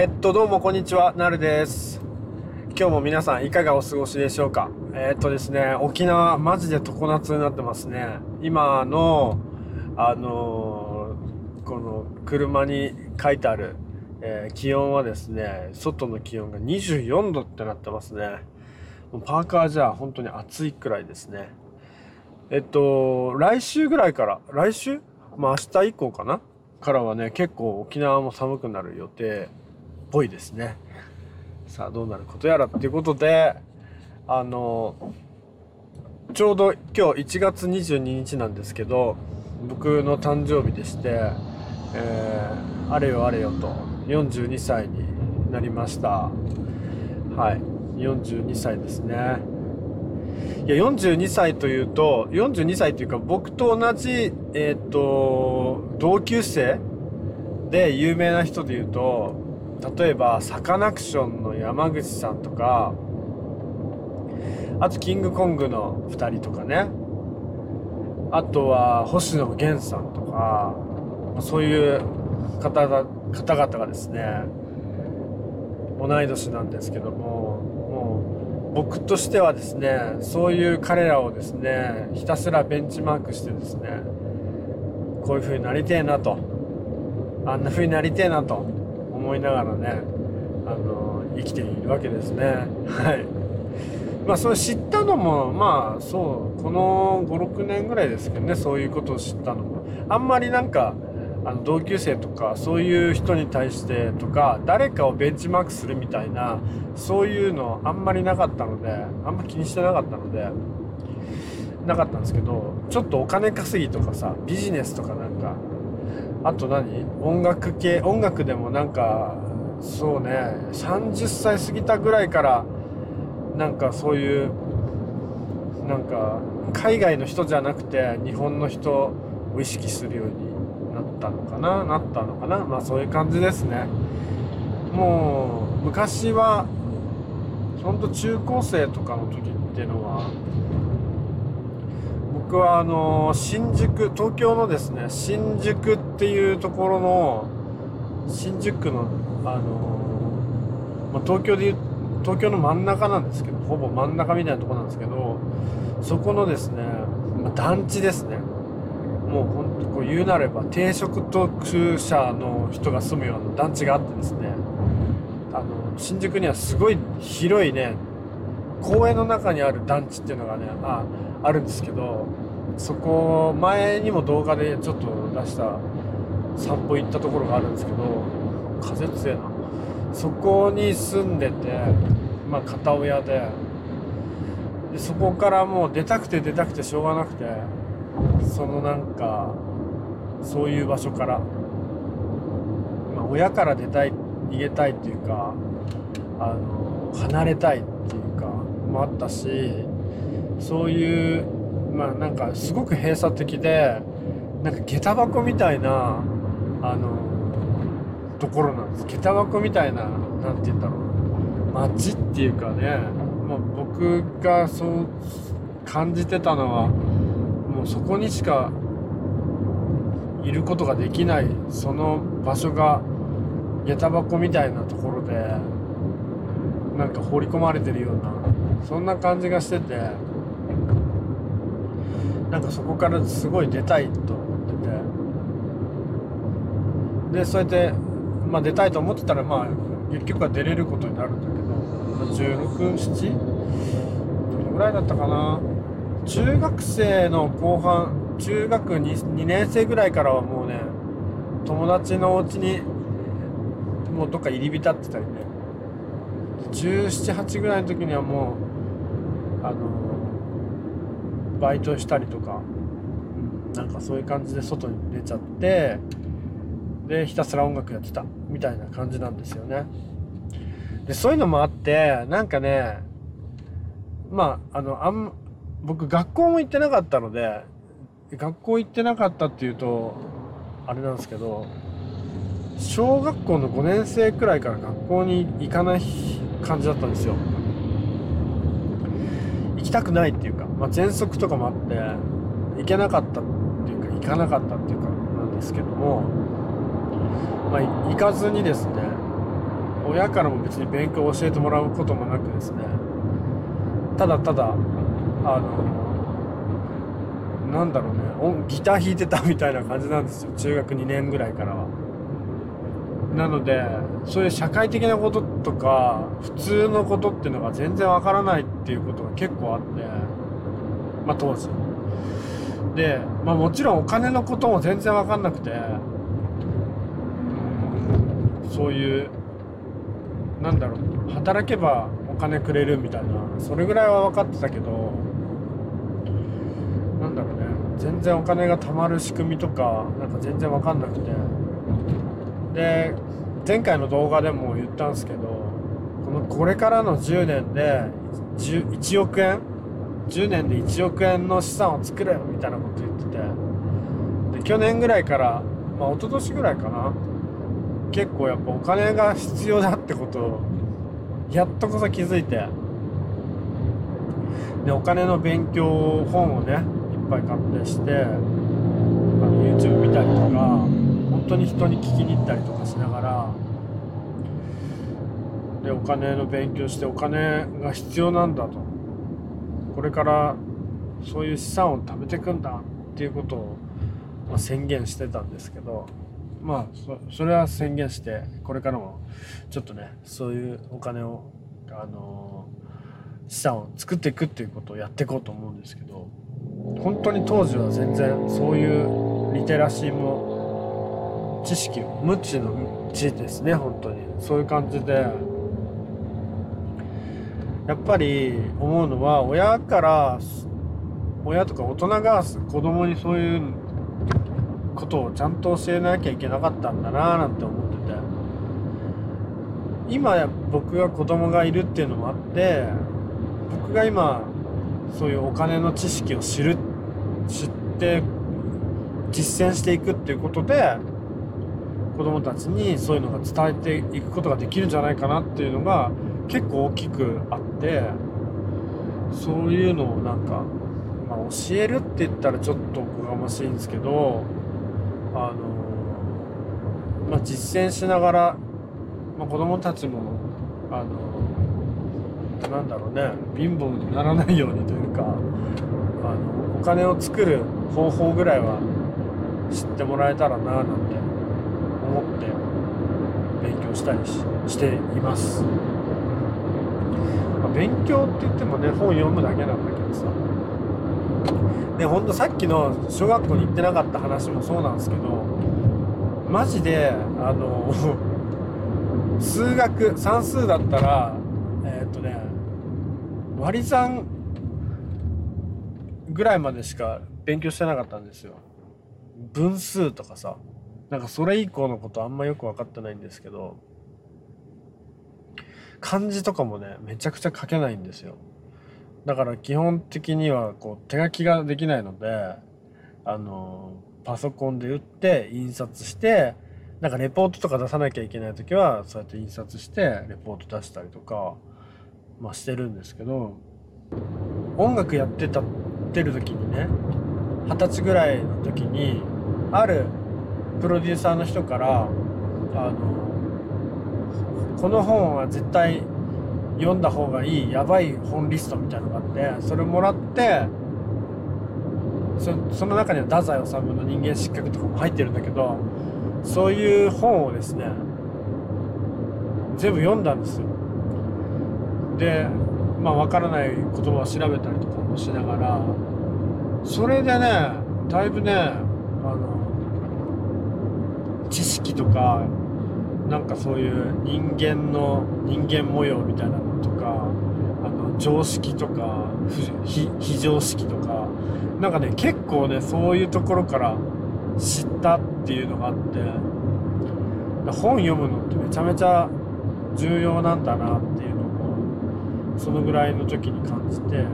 えっと、どうもこんにちは、なるです。今日も皆さんいかがお過ごしでしょうか？えっとですね、沖縄マジで常夏になってますね。今の、あのー、この車に書いてある、えー、気温はですね、外の気温が24度ってなってますね。パーカーじゃ本当に暑いくらいですね。えっと、来週ぐらいから、来週？まあ明日以降かな？からはね、結構沖縄も寒くなる予定ぽいですね。さあどうなることやらっていうことで、あの、ちょうど今日1月22日なんですけど、僕の誕生日でして、えー、あれよあれよと42歳になりました。はい、42歳ですね。いや、42歳というと、42歳というか僕と同じ、えっ、ー、と、同級生で有名な人で言うと、例えばサカナクションの山口さんとかあとキングコングの2人とかね。あとは星野源さんとかそういう方々方々がですね同い年なんですけどももう僕としてはですねそういう彼らをですねひたすらベンチマークしてですねこういう風になりてえなと。あんな風になりてえなと。思いながらねあの生きているわけですね。はい。まあそれ知ったのもまあそうこの56年ぐらいですけどねそういうことを知ったのも。あんまりなんかあの同級生とかそういう人に対してとか誰かをベンチマークするみたいなそういうのあんまりなかったのであんま気にしてなかったのでなかったんですけどちょっとお金稼ぎとかさビジネスとかなんかあと何？音楽系？音楽でもなんかそうね。30歳過ぎたぐらいからなんかそういうなんか海外の人じゃなくて日本の人を意識するようになったのかな？なったのかな？まあそういう感じですね。もう昔はほんと中高生とかの時っていうのは僕はあの新宿東京のですね新宿っていうところの新宿区のあの、まあ、東京でいう東京の真ん中なんですけどほぼ真ん中みたいなとこなんですけどそこのですね、まあ、団地ですね。もうほんとこう言うなれば低所得者の人が住むような団地があってですね。あの新宿にはすごい広いね公園の中にある団地っていうのがねああるんですけどそこ前にも動画でちょっと出した散歩行ったところがあるんですけど風強いな。そこに住んでてまあ片親ででそこからもう出たくて出たくてしょうがなくてそのなんかそういう場所から、まあ、親から出たい逃げたいっていうかあの離れたいっていうかもあったしそういうまあなんかすごく閉鎖的でなんか下駄箱みたいなあのところなんです。下駄箱みたいな何て言うんだろう。街っていうかね、まあ、僕がそう感じてたのはもうそこにしかいることができないその場所が下駄箱みたいなところでなんか放り込まれてるようなそんな感じがしててなんかそこからすごい出たいと思ってて。でそうやって、まあ、出たいと思ってたらまあ結局は出れることになるんだけど167どれぐらいだったかな？中学生の後半中学 2, 2年生ぐらいからはもうね友達のお家にもうどっか入り浸ってたりね。178ぐらいの時にはもうあのバイトしたりとか、うん、なんかそういう感じで外に出ちゃってでひたすら音楽やってたみたいな感じなんですよね。でそういうのもあってなんかねまああのあん僕学校も行ってなかったので学校行ってなかったっていうとあれなんですけど小学校の5年生くらいから学校に行かない感じだったんですよ。きたくないっていうか、まあ、喘息とかもあって行けなかったっていうか行かなかったっていうかなんですけども、まあ、行かずにですね親からも別に勉強を教えてもらうこともなくですねただただあのなんだろうねギター弾いてたみたいな感じなんですよ。中学2年ぐらいからは。なのでそういう社会的なこととか普通のことっていうのが全然わからないっていうことが結構あってまあ当時。でまあもちろんお金のことも全然わかんなくてそういうなんだろう働けばお金くれるみたいなそれぐらいは分かってたけどなんだろうね全然お金が貯まる仕組みとかなんか全然分かんなくて。で前回の動画でも言ったんですけどこのこれからの10年で 1, 1億円？10年で1億円の資産を作れみたいなこと言ってて。で去年ぐらいからまあ一昨年ぐらいかな。結構やっぱお金が必要だってことをやっとこそ気づいて。でお金の勉強本をねいっぱい買ってしてあの YouTube 見たりとか。当に人に聞きに行ったりとかしながらでお金の勉強してお金が必要なんだと。これからそういう資産を貯めていくんだっていうことを、ま、宣言してたんですけどまあそれは宣言してこれからもちょっとねそういうお金をあの、資産を作っていくっていうことをやっていこうと思うんですけど本当に当時は全然そういうリテラシーも知識を無知の知ですね本当に。そういう感じで。やっぱり思うのは親から親とか大人が子供にそういうことをちゃんと教えなきゃいけなかったんだななんて思ってて。今僕が子供がいるっていうのもあって僕が今そういうお金の知識を知る知って実践していくっていうことで子供たちにそういうのが伝えていくことができるんじゃないかなっていうのが結構大きくあってそういうのをなんか、まあ、教えるって言ったらちょっとおこがましいんですけどあのまあ、実践しながら、まあ、子供たちもあのなんだろうね貧乏にならないようにというかあのお金を作る方法ぐらいは知ってもらえたらななんて思って勉強したりしています、まあ、勉強って言ってもね本読むだけなんだけどさ。でほんとさっきの小学校に行ってなかった話もそうなんですけどマジであの 数学算数だったらえー、っとね割り算ぐらいまでしか勉強してなかったんですよ。分数とかさ。なんかそれ以降のことあんまよく分かってないんですけど漢字とかもねめちゃくちゃ書けないんですよ。だから基本的にはこう手書きができないのであのパソコンで打って印刷してなんかレポートとか出さなきゃいけない時はそうやって印刷してレポート出したりとか、まあ、してるんですけど音楽やってたってる時にね二十歳ぐらいの時にあるプロデューサーの人からあのこの本は絶対読んだ方がいいやばい本リストみたいのがあってそれもらってその中には太宰治の人間失格とかも入ってるんだけどそういう本をですね全部読んだんですよ。でまあ分からない言葉を調べたりとかもしながらそれでねだいぶねあの知識とかなんかそういう人間の人間模様みたいなのとかあの常識とか非常識とかなんかね結構ねそういうところから知ったっていうのがあって本読むのってめちゃめちゃ重要なんだなっていうのをそのぐらいの時に感じて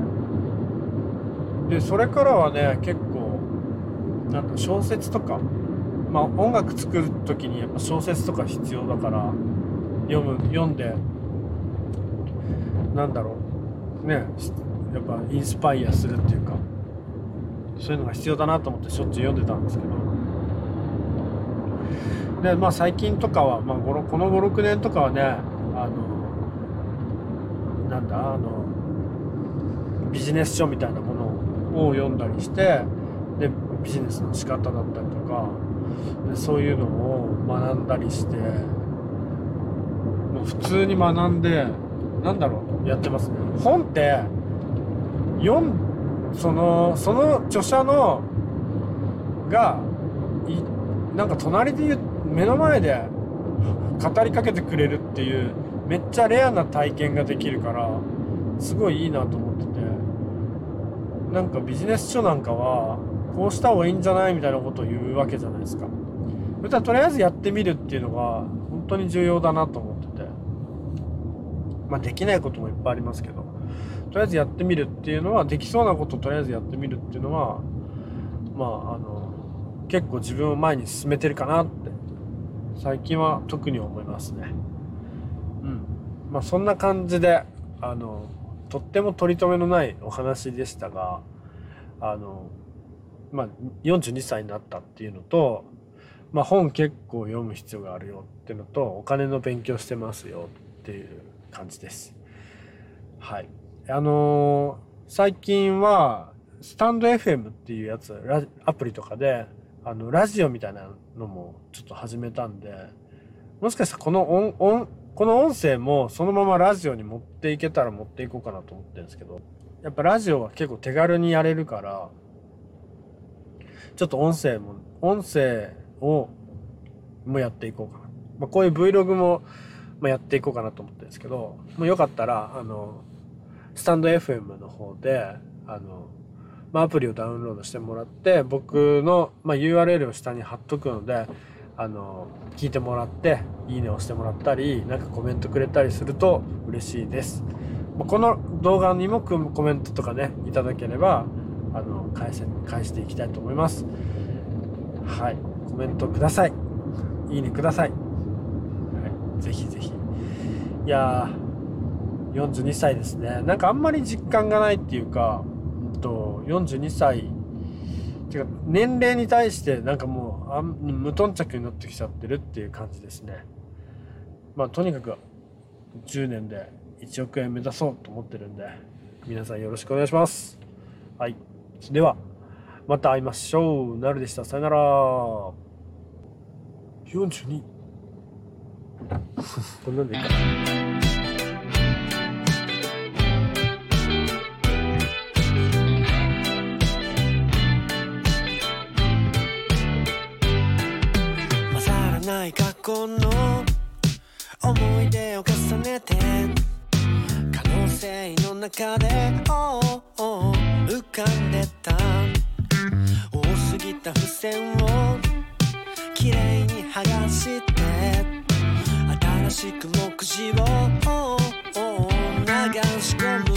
でそれからはね結構なんだ小説とかまあ、音楽作る時にやっぱ小説とか必要だから読む読んでなんだろう。ねやっぱインスパイアするっていうかそういうのが必要だなと思ってしょっちゅう読んでたんですけど。でまあ最近とかは、まあ、この56年とかはねあのなんだあのビジネス書みたいなものを読んだりしてでビジネスの仕方だったりとかそういうのを学んだりしてもう普通に学んでなんだろうやってますね。本って読んそのその著者のがいなんか隣で言目の前で語りかけてくれるっていうめっちゃレアな体験ができるからすごいいいなと思ってて。なんかビジネス書なんかはこうした方がいいんじゃないみたいなことを言うわけじゃないですか。そしたらとりあえずやってみるっていうのが本当に重要だなと思ってて。まあできないこともいっぱいありますけど。とりあえずやってみるっていうのはできそうなことをとりあえずやってみるっていうのはまああの結構自分を前に進めてるかなって。最近は特に思いますね。うん。まあそんな感じであのとっても取り留めのないお話でしたがあのまあ42歳になったっていうのとまあ本結構読む必要があるよっていうのとお金の勉強してますよっていう感じです。はい。あのー、最近はスタンド FM っていうやつアプリとかであのラジオみたいなのもちょっと始めたんでもしかしたらこの音音この音声もそのままラジオに持っていけたら持っていこうかなと思ってるんですけどやっぱラジオは結構手軽にやれるからちょっと音声も音声をもやっていこうかな、まあ、こういう Vlog も、まあ、やっていこうかなと思ってるんですけどもうよかったらあのスタンド FM の方であのまあ、アプリをダウンロードしてもらって僕の、まあ、URL を下に貼っとくのであの聞いてもらっていいねをしてもらったりなんかコメントくれたりすると嬉しいです。この動画にもコメントとかねいただければあの返せ返していきたいと思います。はい。コメントください。いいねください、はい、ぜひぜひ。いやー42歳ですね。なんかあんまり実感がないっていうかと42歳。てか年齢に対してなんかもうあ無頓着になってきちゃってるっていう感じですね。まあとにかく10年で1億円目指そうと思ってるんで皆さんよろしくお願いします。はい。ではまた会いましょう。なるでした。さよなら。42 こんなんでいいか。なない過去の思い出を重ねて可能性の中で、oh, oh, 浮かんでた。多すぎた付箋をきれいに剥がして。新しく目次を流し込む。